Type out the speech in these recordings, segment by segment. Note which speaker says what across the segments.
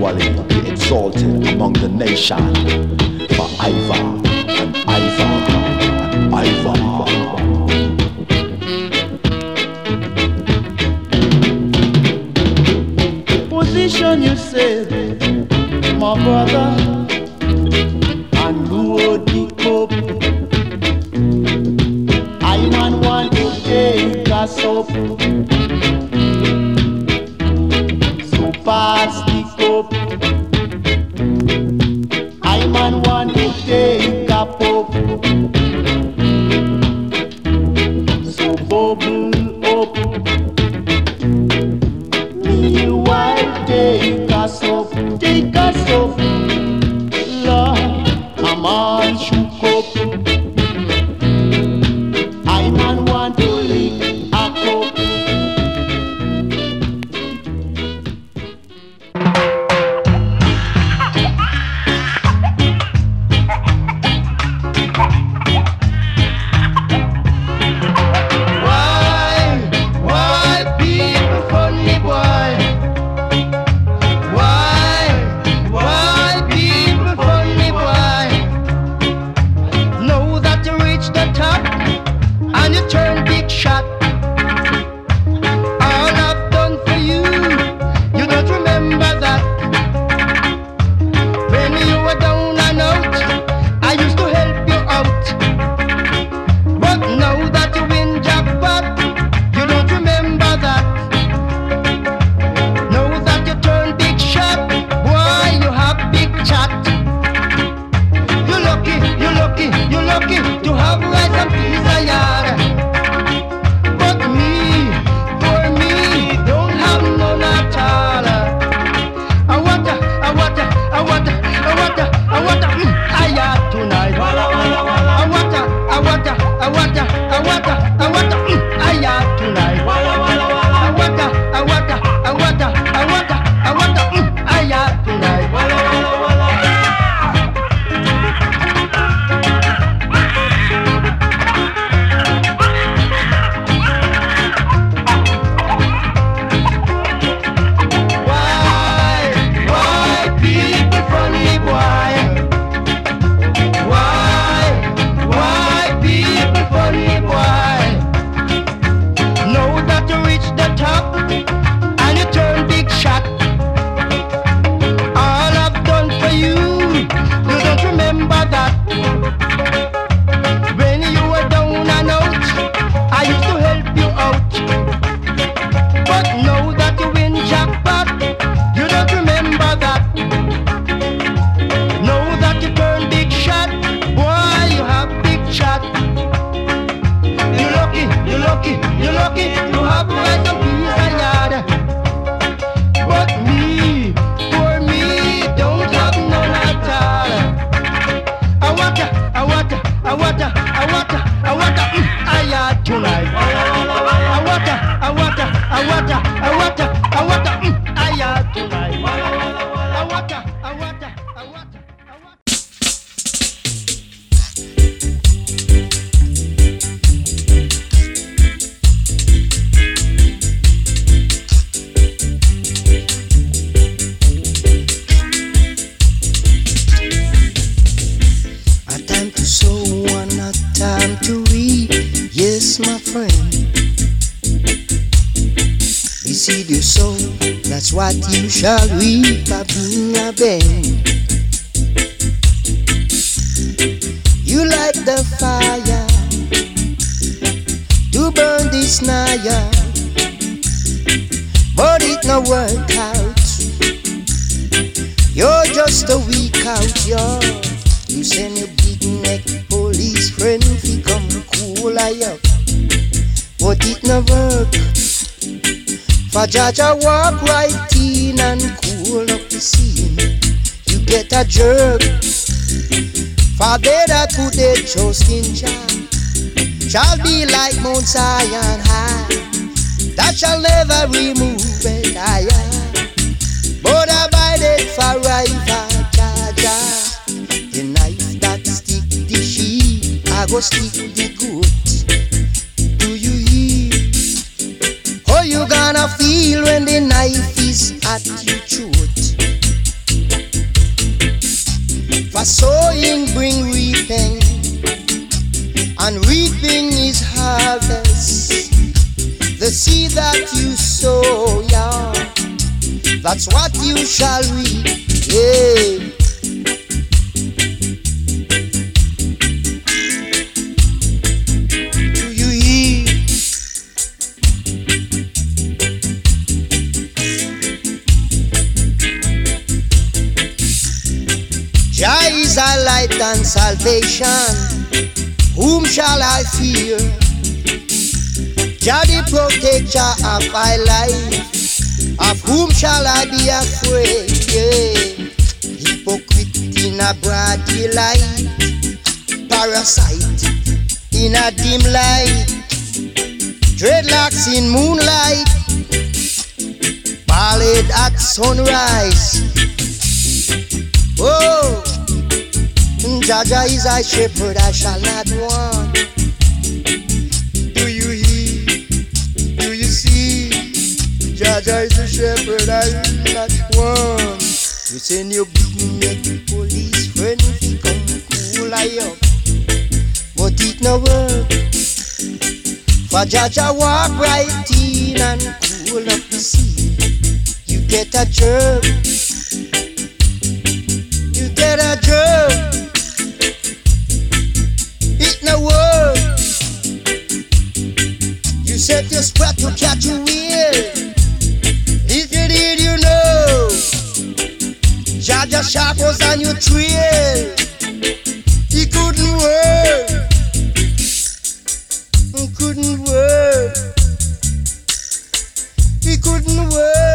Speaker 1: Why
Speaker 2: shall reap light and salvation. Whom shall I fear? Jah the protector of my life. Of whom shall I be afraid? Yeah. Hypocrite in a broad daylight, parasite in a dim light, dreadlocks in moonlight, ballad at sunrise. Oh, Jaja is a shepherd, I shall not want. Do you hear? Do you see? Jaja is a shepherd, I will not want. You send your big neck police friend to come cool I up, but it no work. For Jaja walk right in and cool up the sea. You get a jerk. You get a jerk. No work. You set your spot to catch a wheel. If you did, you know. Jaja Sharp was on your trail. He couldn't work. He couldn't work. He couldn't work.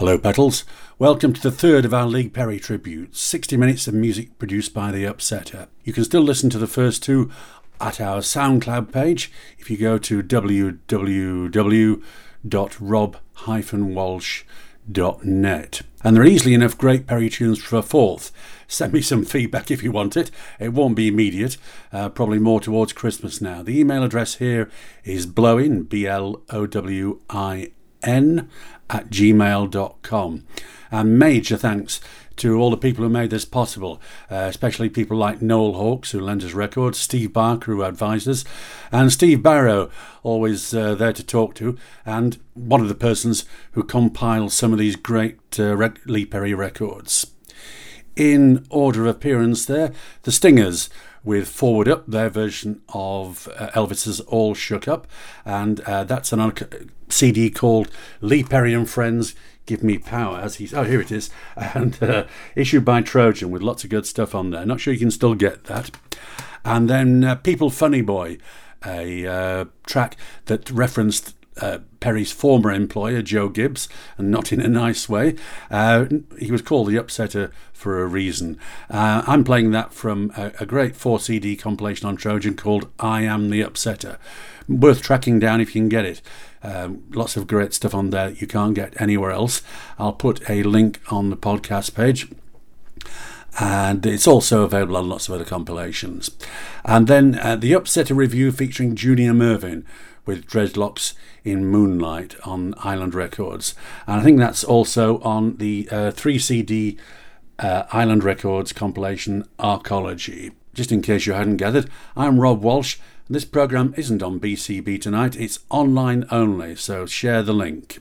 Speaker 3: Hello, Petals. Welcome to the third of our Lee Perry tributes 60 minutes of music produced by The Upsetter. You can still listen to the first two at our SoundCloud page if you go to www.rob-walsh.net. And there are easily enough great Perry tunes for a fourth. Send me some feedback if you want it. It won't be immediate, uh, probably more towards Christmas now. The email address here is blowin, B L O W I N, at gmail.com. And major thanks to all the people who made this possible, uh, especially people like Noel Hawkes, who lent us records, Steve Barker, who advised us, and Steve Barrow, always uh, there to talk to, and one of the persons who compiled some of these great uh, Lee Perry records. In order of appearance, there, the Stingers with Forward Up, their version of uh, Elvis's All Shook Up, and uh, that's an un- CD called Lee Perry and Friends Give Me Power, as he's, oh, here it is, and uh, issued by Trojan with lots of good stuff on there. Not sure you can still get that. And then uh, People Funny Boy, a uh, track that referenced uh, Perry's former employer, Joe Gibbs, and not in a nice way. Uh, he was called the Upsetter for a reason. Uh, I'm playing that from a, a great 4 CD compilation on Trojan called I Am the Upsetter. Worth tracking down if you can get it. Um, lots of great stuff on there that you can't get anywhere else. I'll put a link on the podcast page and it's also available on lots of other compilations. And then uh, the Upsetter Revue featuring Junior Murvin
Speaker 4: with Dreadlocks in Moonlight on Island Records. And I think that's also on the uh, 3 CD uh, Island Records compilation Arkology. Just in case you hadn't gathered, I'm Rob Walsh. And this program isn't on BCB tonight, it's online only, so share the link.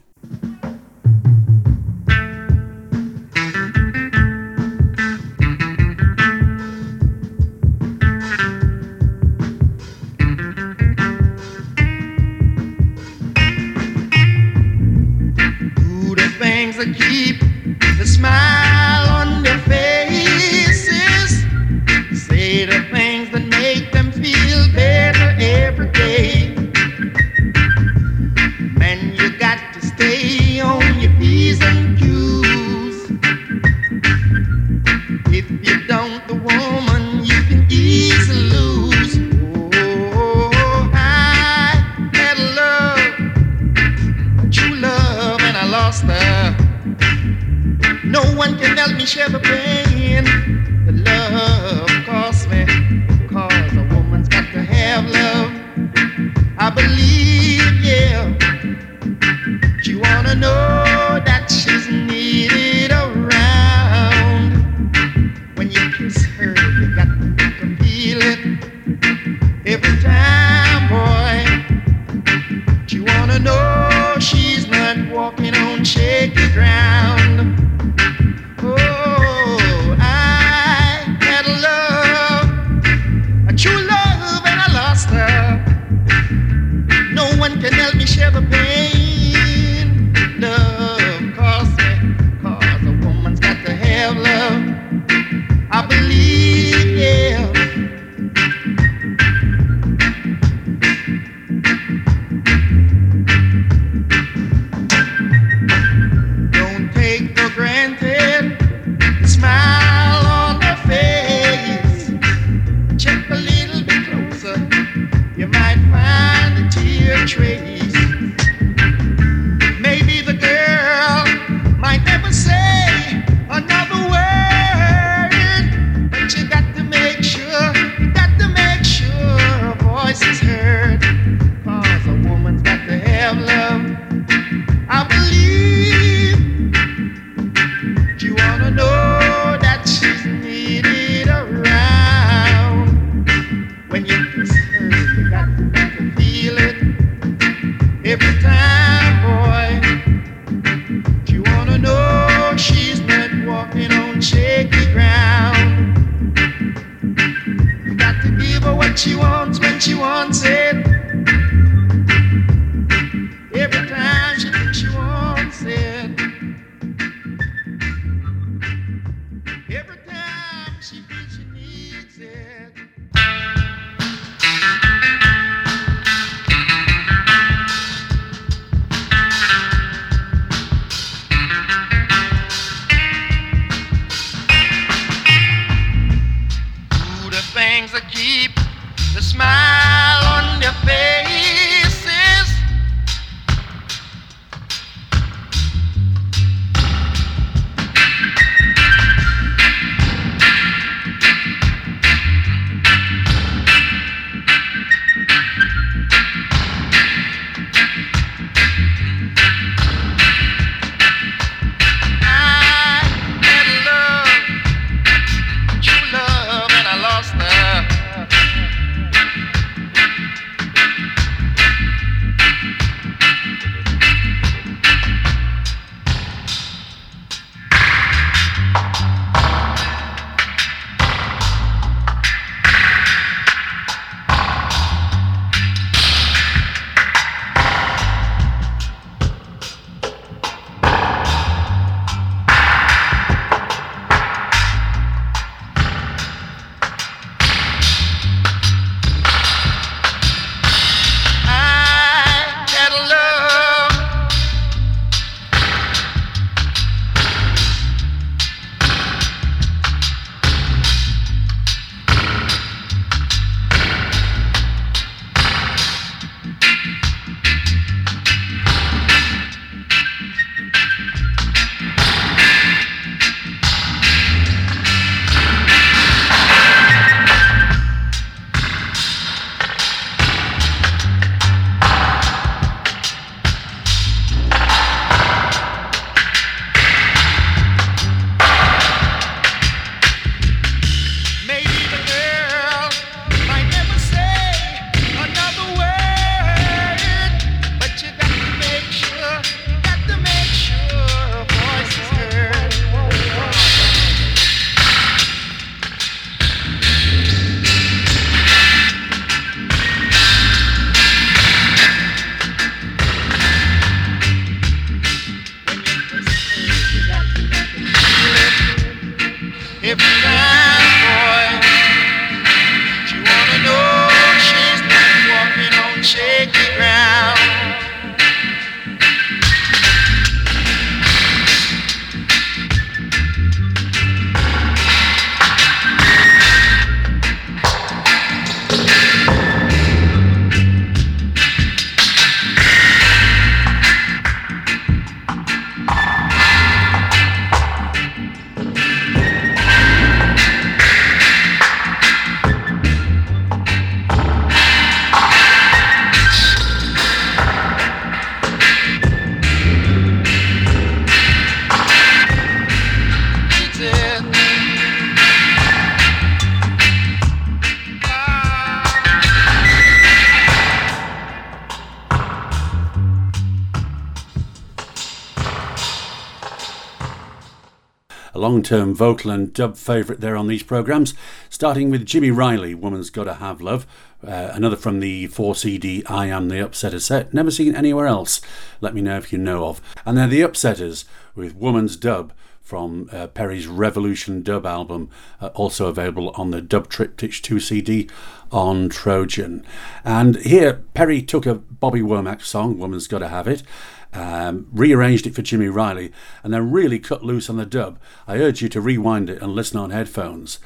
Speaker 5: Term vocal and dub favourite there on these programmes, starting with Jimmy Riley, Woman's Gotta Have Love, uh, another from the 4 CD I Am the Upsetter set, never seen anywhere else. Let me know if you know of. And then the Upsetters with Woman's Dub from uh, Perry's Revolution dub album, uh, also available on the Dub Triptych 2 CD on Trojan. And here, Perry took a Bobby Womack song, Woman's Gotta Have It, um, rearranged it for Jimmy Riley, and then really cut loose on the dub. I urge you to rewind it and listen on headphones.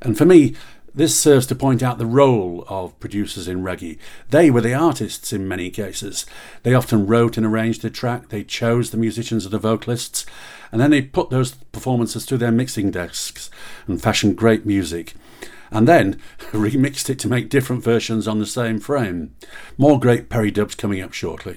Speaker 5: And for me, this serves to point out the role of producers in reggae. They were the artists in many cases. They often wrote and arranged the track, they chose the musicians and the vocalists, and then they put those performances to their mixing desks and fashioned great music. And then remixed it to make different versions on the same frame. More great Perry dubs coming up shortly.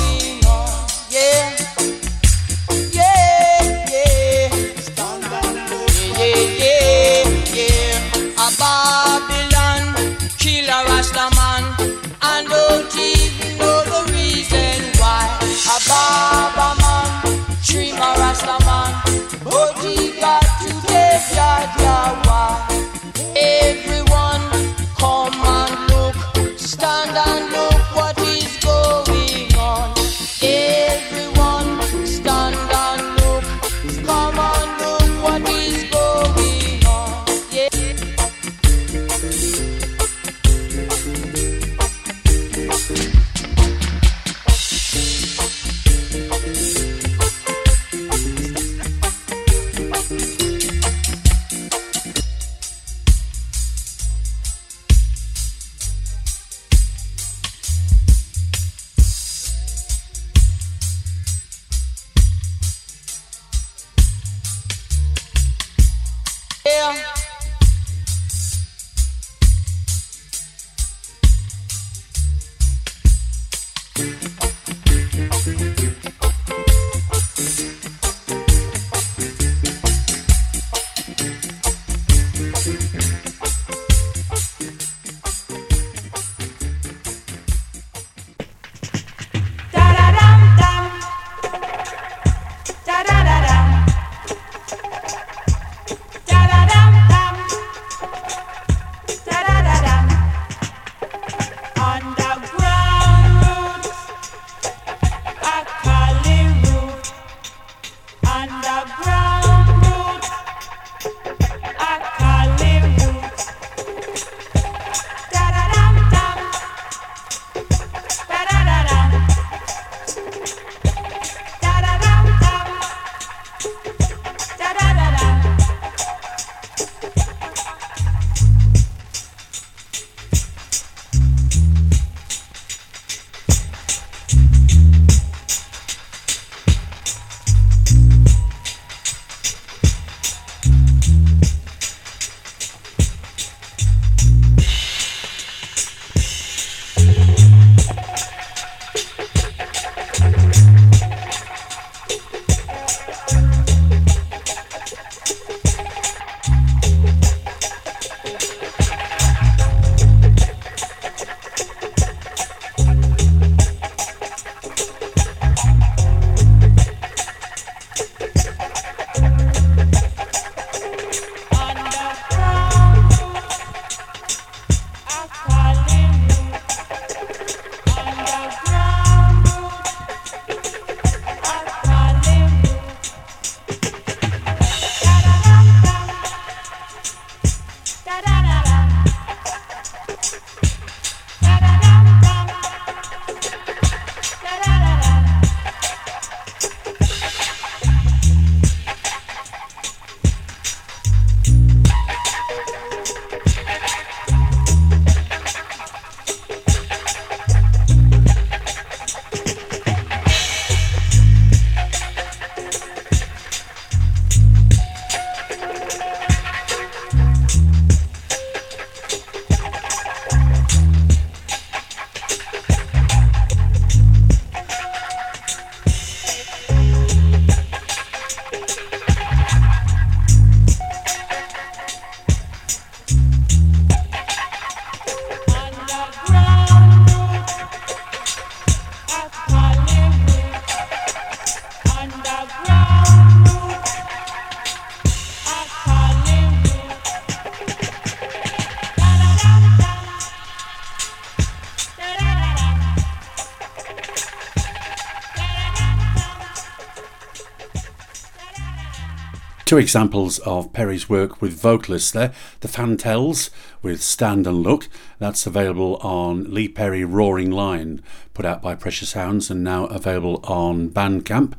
Speaker 3: two examples of Perry's work with vocalists there The Fantells with Stand and Look, that's available on Lee Perry Roaring Lion, put out by Pressure Sounds and now available on Bandcamp.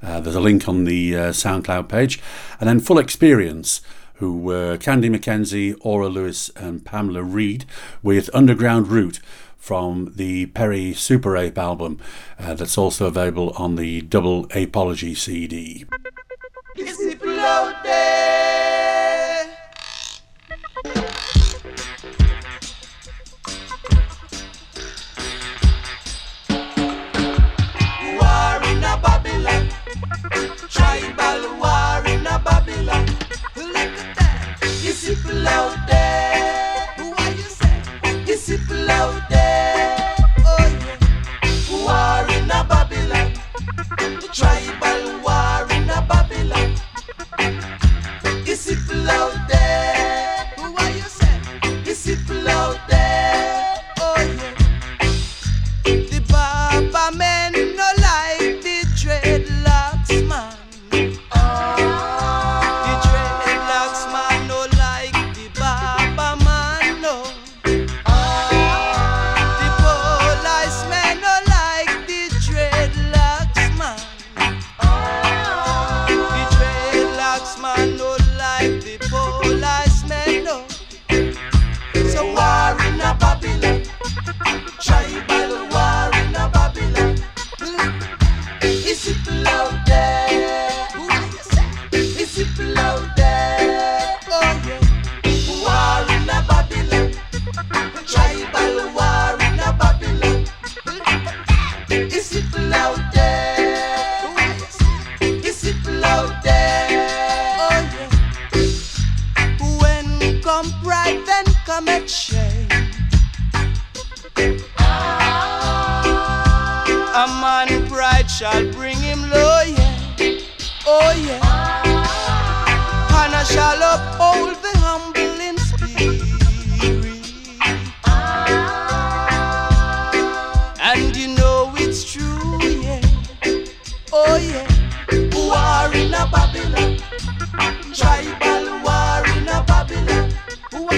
Speaker 3: Uh, there's a link on the uh, SoundCloud page. And then Full Experience, who were Candy McKenzie, Aura Lewis, and Pamela Reed with Underground Route from the Perry Super Ape album, uh, that's also available on the Double Apology CD.
Speaker 6: Babylon. Tribal war in a Babylon. Who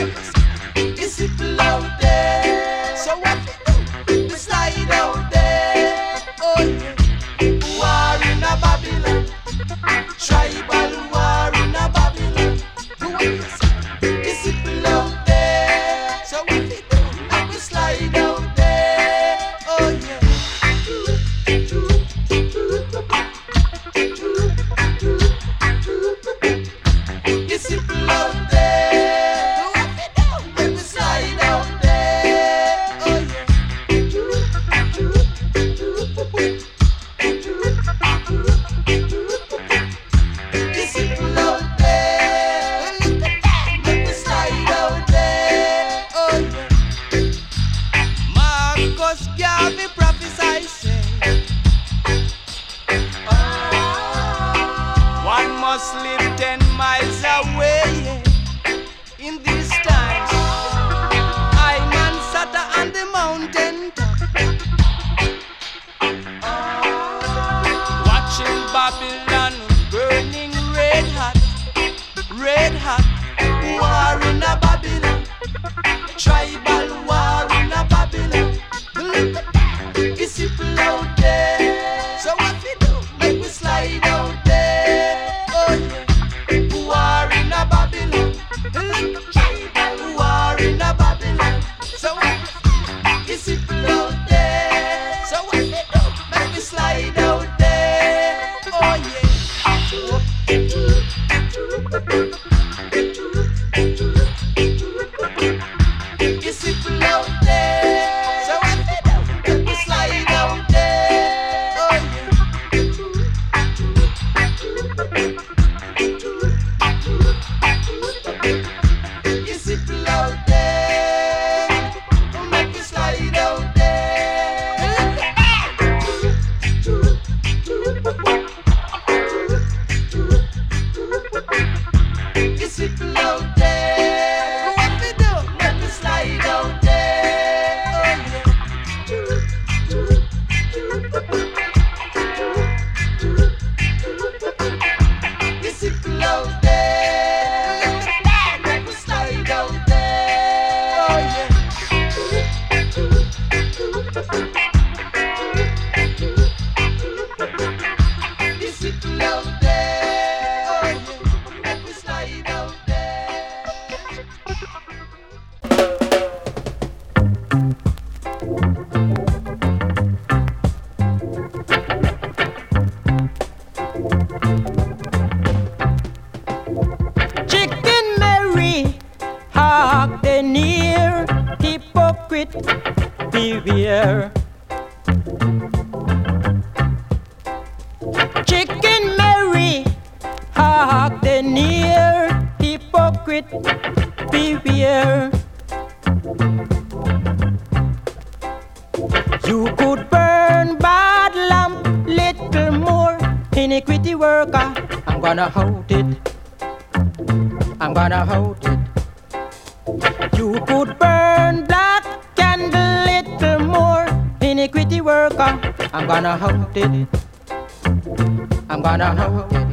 Speaker 7: I'm gonna hold it.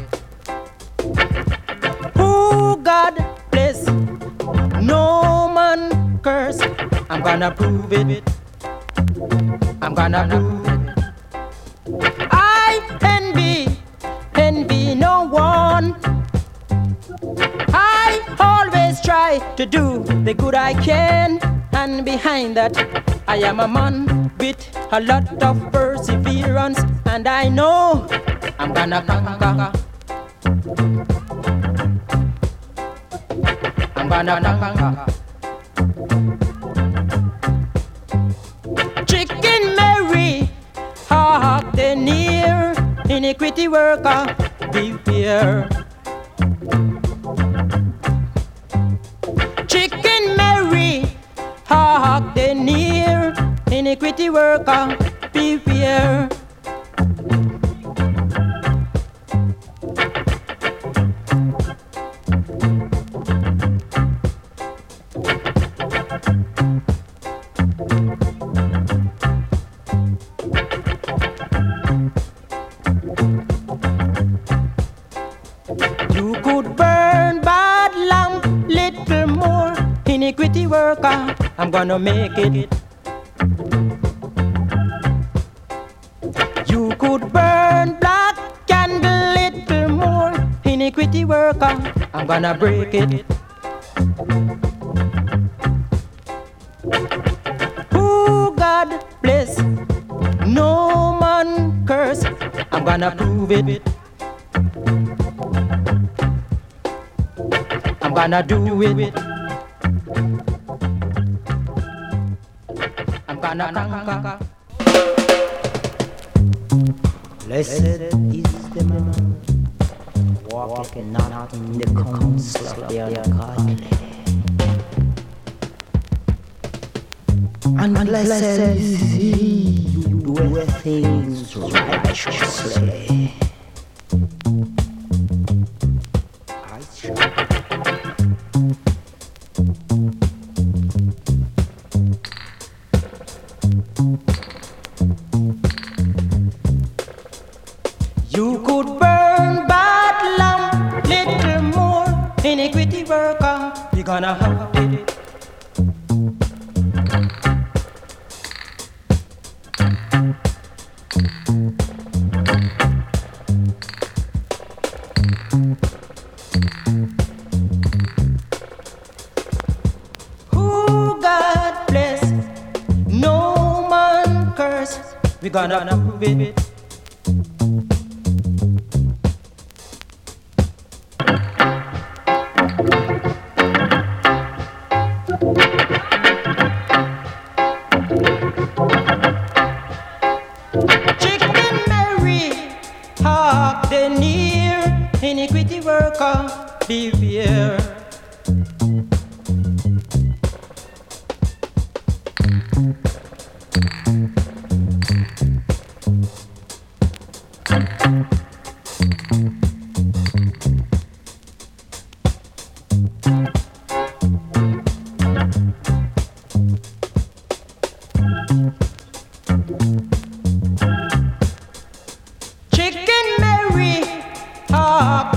Speaker 7: Who God bless, no man curse. I'm gonna prove it. I'm gonna prove it. I envy, envy no one. I always try to do the good I can, and behind that, I am a man with a lot of perseverance, and I know I'm gonna conquer. I'm gonna conquer. Chicken Mary, hark the near iniquity worker, beware. Chicken Mary, hark the near iniquity worker, beware. Gonna make it. You could burn black candle little more iniquity worker. I'm gonna break it. Who God bless, no man curse. I'm gonna prove it. I'm gonna do it. I'm.
Speaker 8: Blessed is the man walking not in the counsel of the ungodly. And blessed is he who doeth things righteously.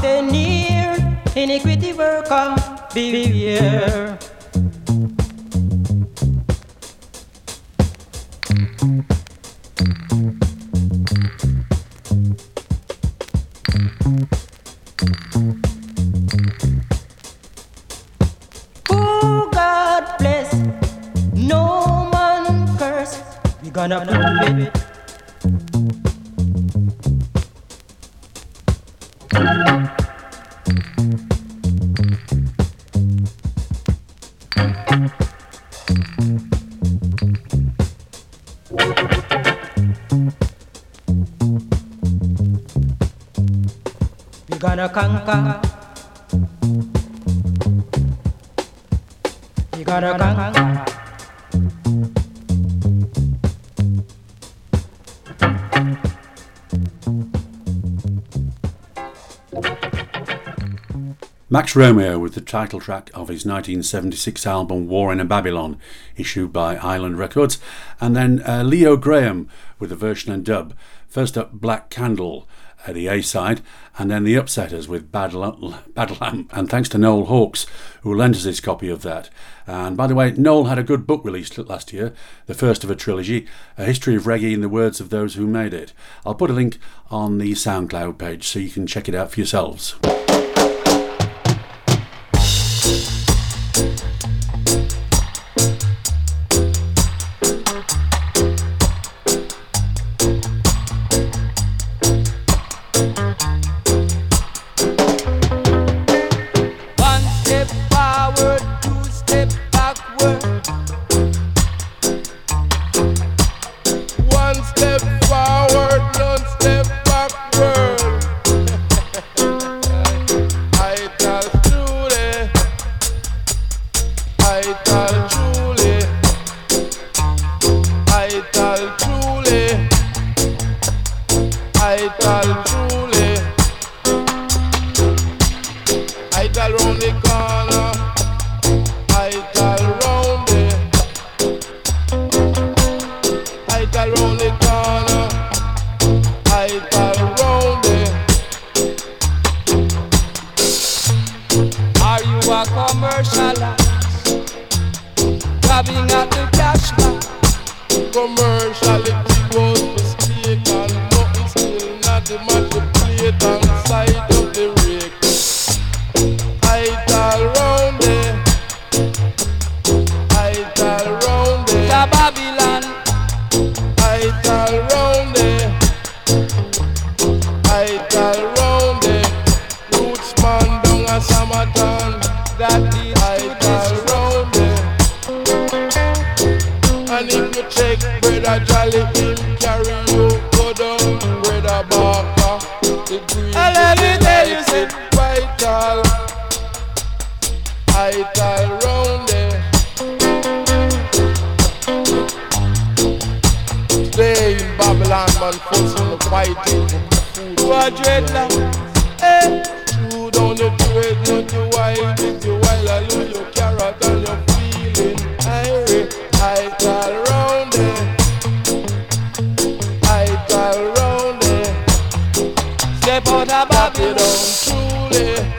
Speaker 7: The near iniquity worker, beware.
Speaker 9: Max Romeo with the title track of his 1976 album War in a Babylon, issued by Island Records, and then uh, Leo Graham with the version and dub. First up, Black Candle, uh, the A side, and then the Upsetters with Bad, L- Bad Lamp. And thanks to Noel Hawks, who lent us his copy of that. And by the way, Noel had a good book released last year, the first of a trilogy, A History of Reggae in the Words of Those Who Made It. I'll put a link on the SoundCloud page so you can check it out for yourselves. word. They out a Babylon, truly.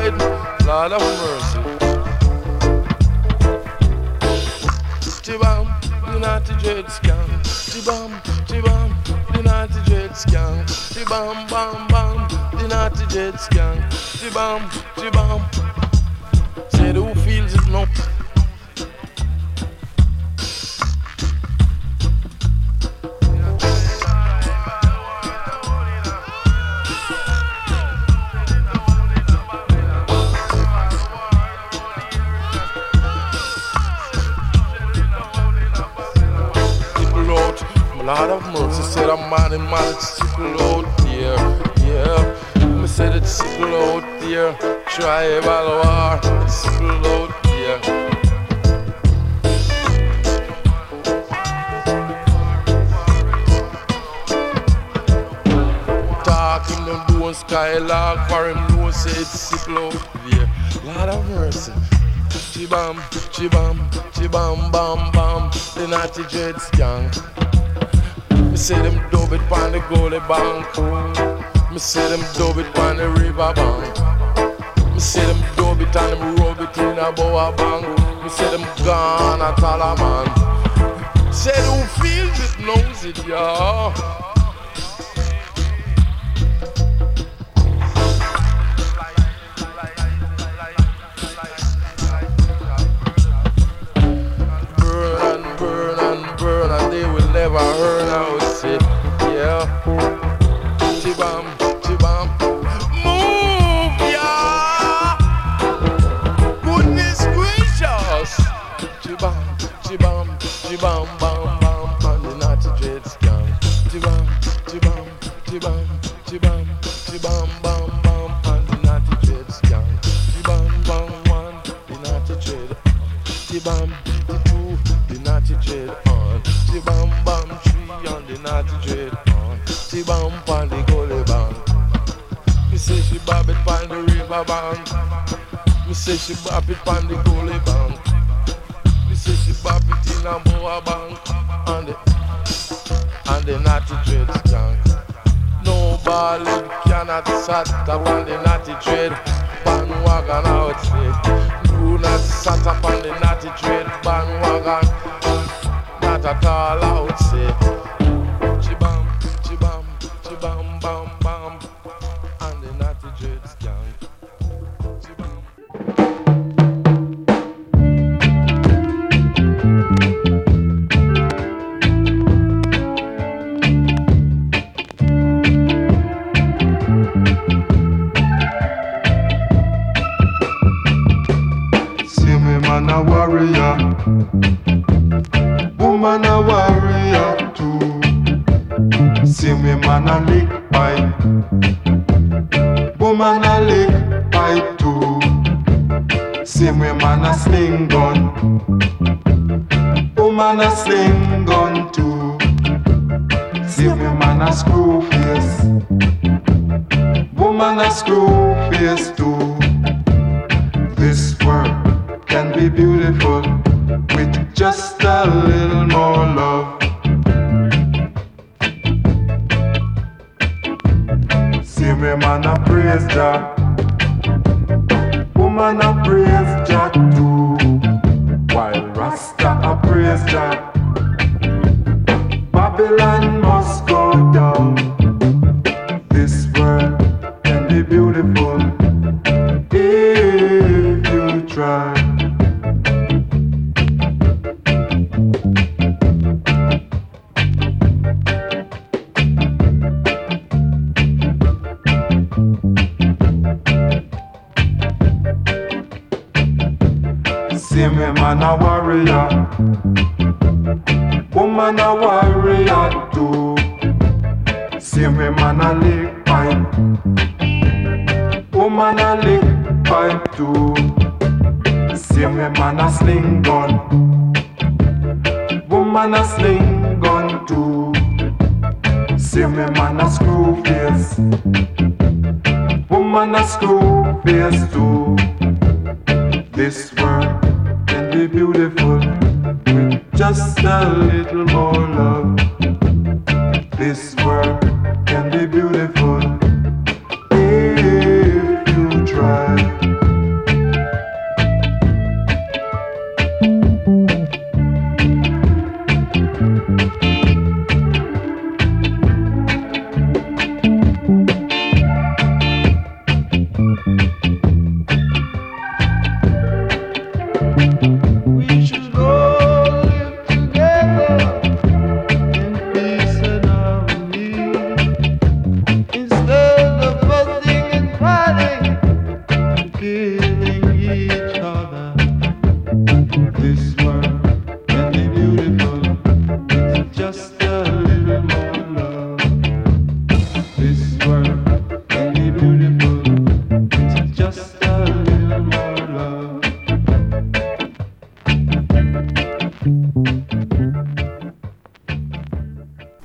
Speaker 9: Lord of mercy. Chibam, United Dread Scam. Chibam, Chibam, United Dread Scam. Chibam, Bam, Bam, United Dread Scam. Chibam, Chibam. Say who feels it, no. a man in man, it's sickle out there, yeah. Me say that it's sickle out there, tribal war, it's sickle out there. Talk him them doing skylark, for him No say it's sickle out there. Lord of mercy. Chibam, chibam, chibam, bam, bam, the natty dreads gang see them dub it on the goalie bank. Me see them dub it on the river bank. Me see them dub it and them rub it in a boa bank. Me see them gone at all, man. Say who feels it, knows it, y'all. you a
Speaker 10: man a praise Jack too, while Rasta a praise Jack. Babylon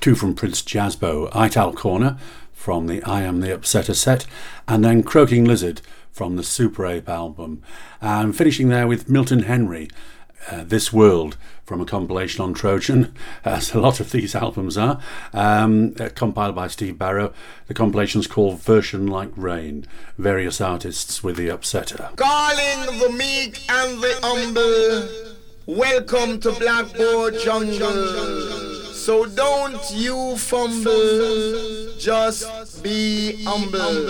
Speaker 3: two from Prince Jazzbo, Ital Corner from the I Am the Upsetter set, and then Croaking Lizard from the Super Ape album. And finishing there with Milton Henry, uh, This World from a compilation on Trojan, as a lot of these albums are, um, uh, compiled by Steve Barrow. The compilation's called Version Like Rain. Various artists with the Upsetter.
Speaker 11: Calling the meek and the humble. Welcome to Blackboard Jungle. So don't you fumble, just be humble.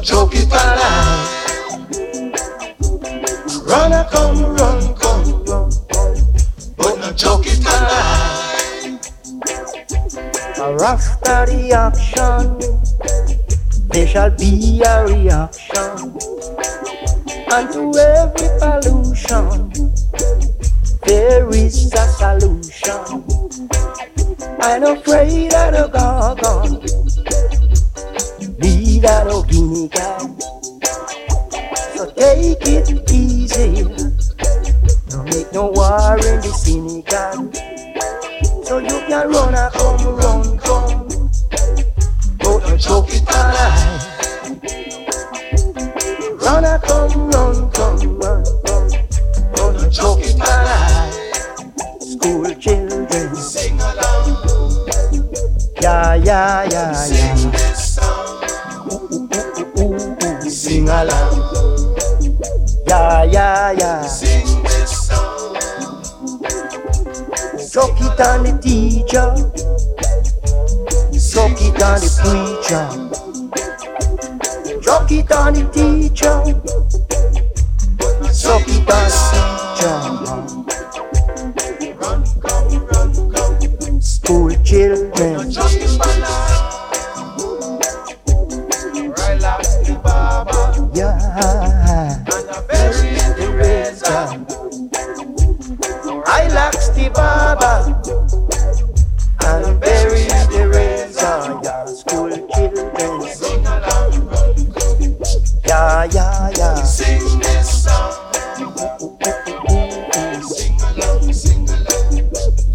Speaker 6: Not chuck it. Run
Speaker 2: and come, run, come, run.
Speaker 6: But not chuck it alive.
Speaker 2: After the action, there shall be a reaction. And to every pollution, there is a solution. I'm afraid of the gargon, need a no cat. So take it easy, don't make no war in the synagogue. So you can run and come, run, come. But not choke it alive. Run and come, run, come, run, come. But not choke it alive. School children,
Speaker 6: Sing along.
Speaker 2: yeah, yeah, yeah. On the teacher. Suck it on the preacher. Suck it on the teacher. Suck it on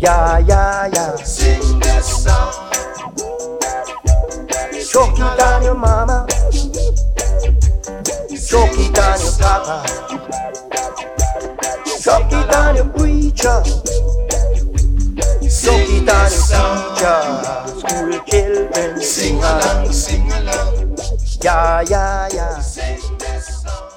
Speaker 2: Yeah, yeah, yeah.
Speaker 6: Sing this song.
Speaker 2: Choke it on your mama. Choke it on your papa. Choke it on your preacher. Choke it on your teacher. School children
Speaker 6: Sing along, sing along.
Speaker 2: Yeah, yeah, yeah.
Speaker 6: Sing this song.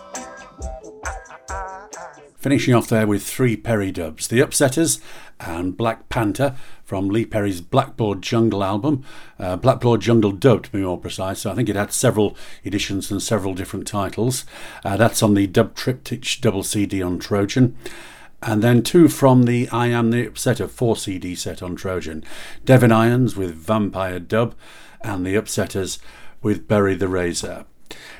Speaker 3: Finishing off there with three Perry dubs The Upsetters and Black Panther from Lee Perry's Blackboard Jungle album. Uh, Blackboard Jungle dubbed, to be more precise. So I think it had several editions and several different titles. Uh, that's on the Dub Triptych double CD on Trojan. And then two from the I Am the Upsetter 4 CD set on Trojan. Devon Irons with Vampire Dub and The Upsetters with Bury the Razor.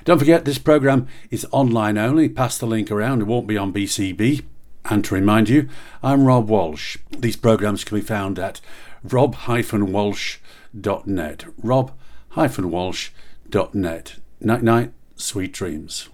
Speaker 3: Don't forget, this programme is online only. Pass the link around, it won't be on BCB. And to remind you, I'm Rob Walsh. These programmes can be found at rob-walsh.net. rob-walsh.net. Night night, sweet dreams.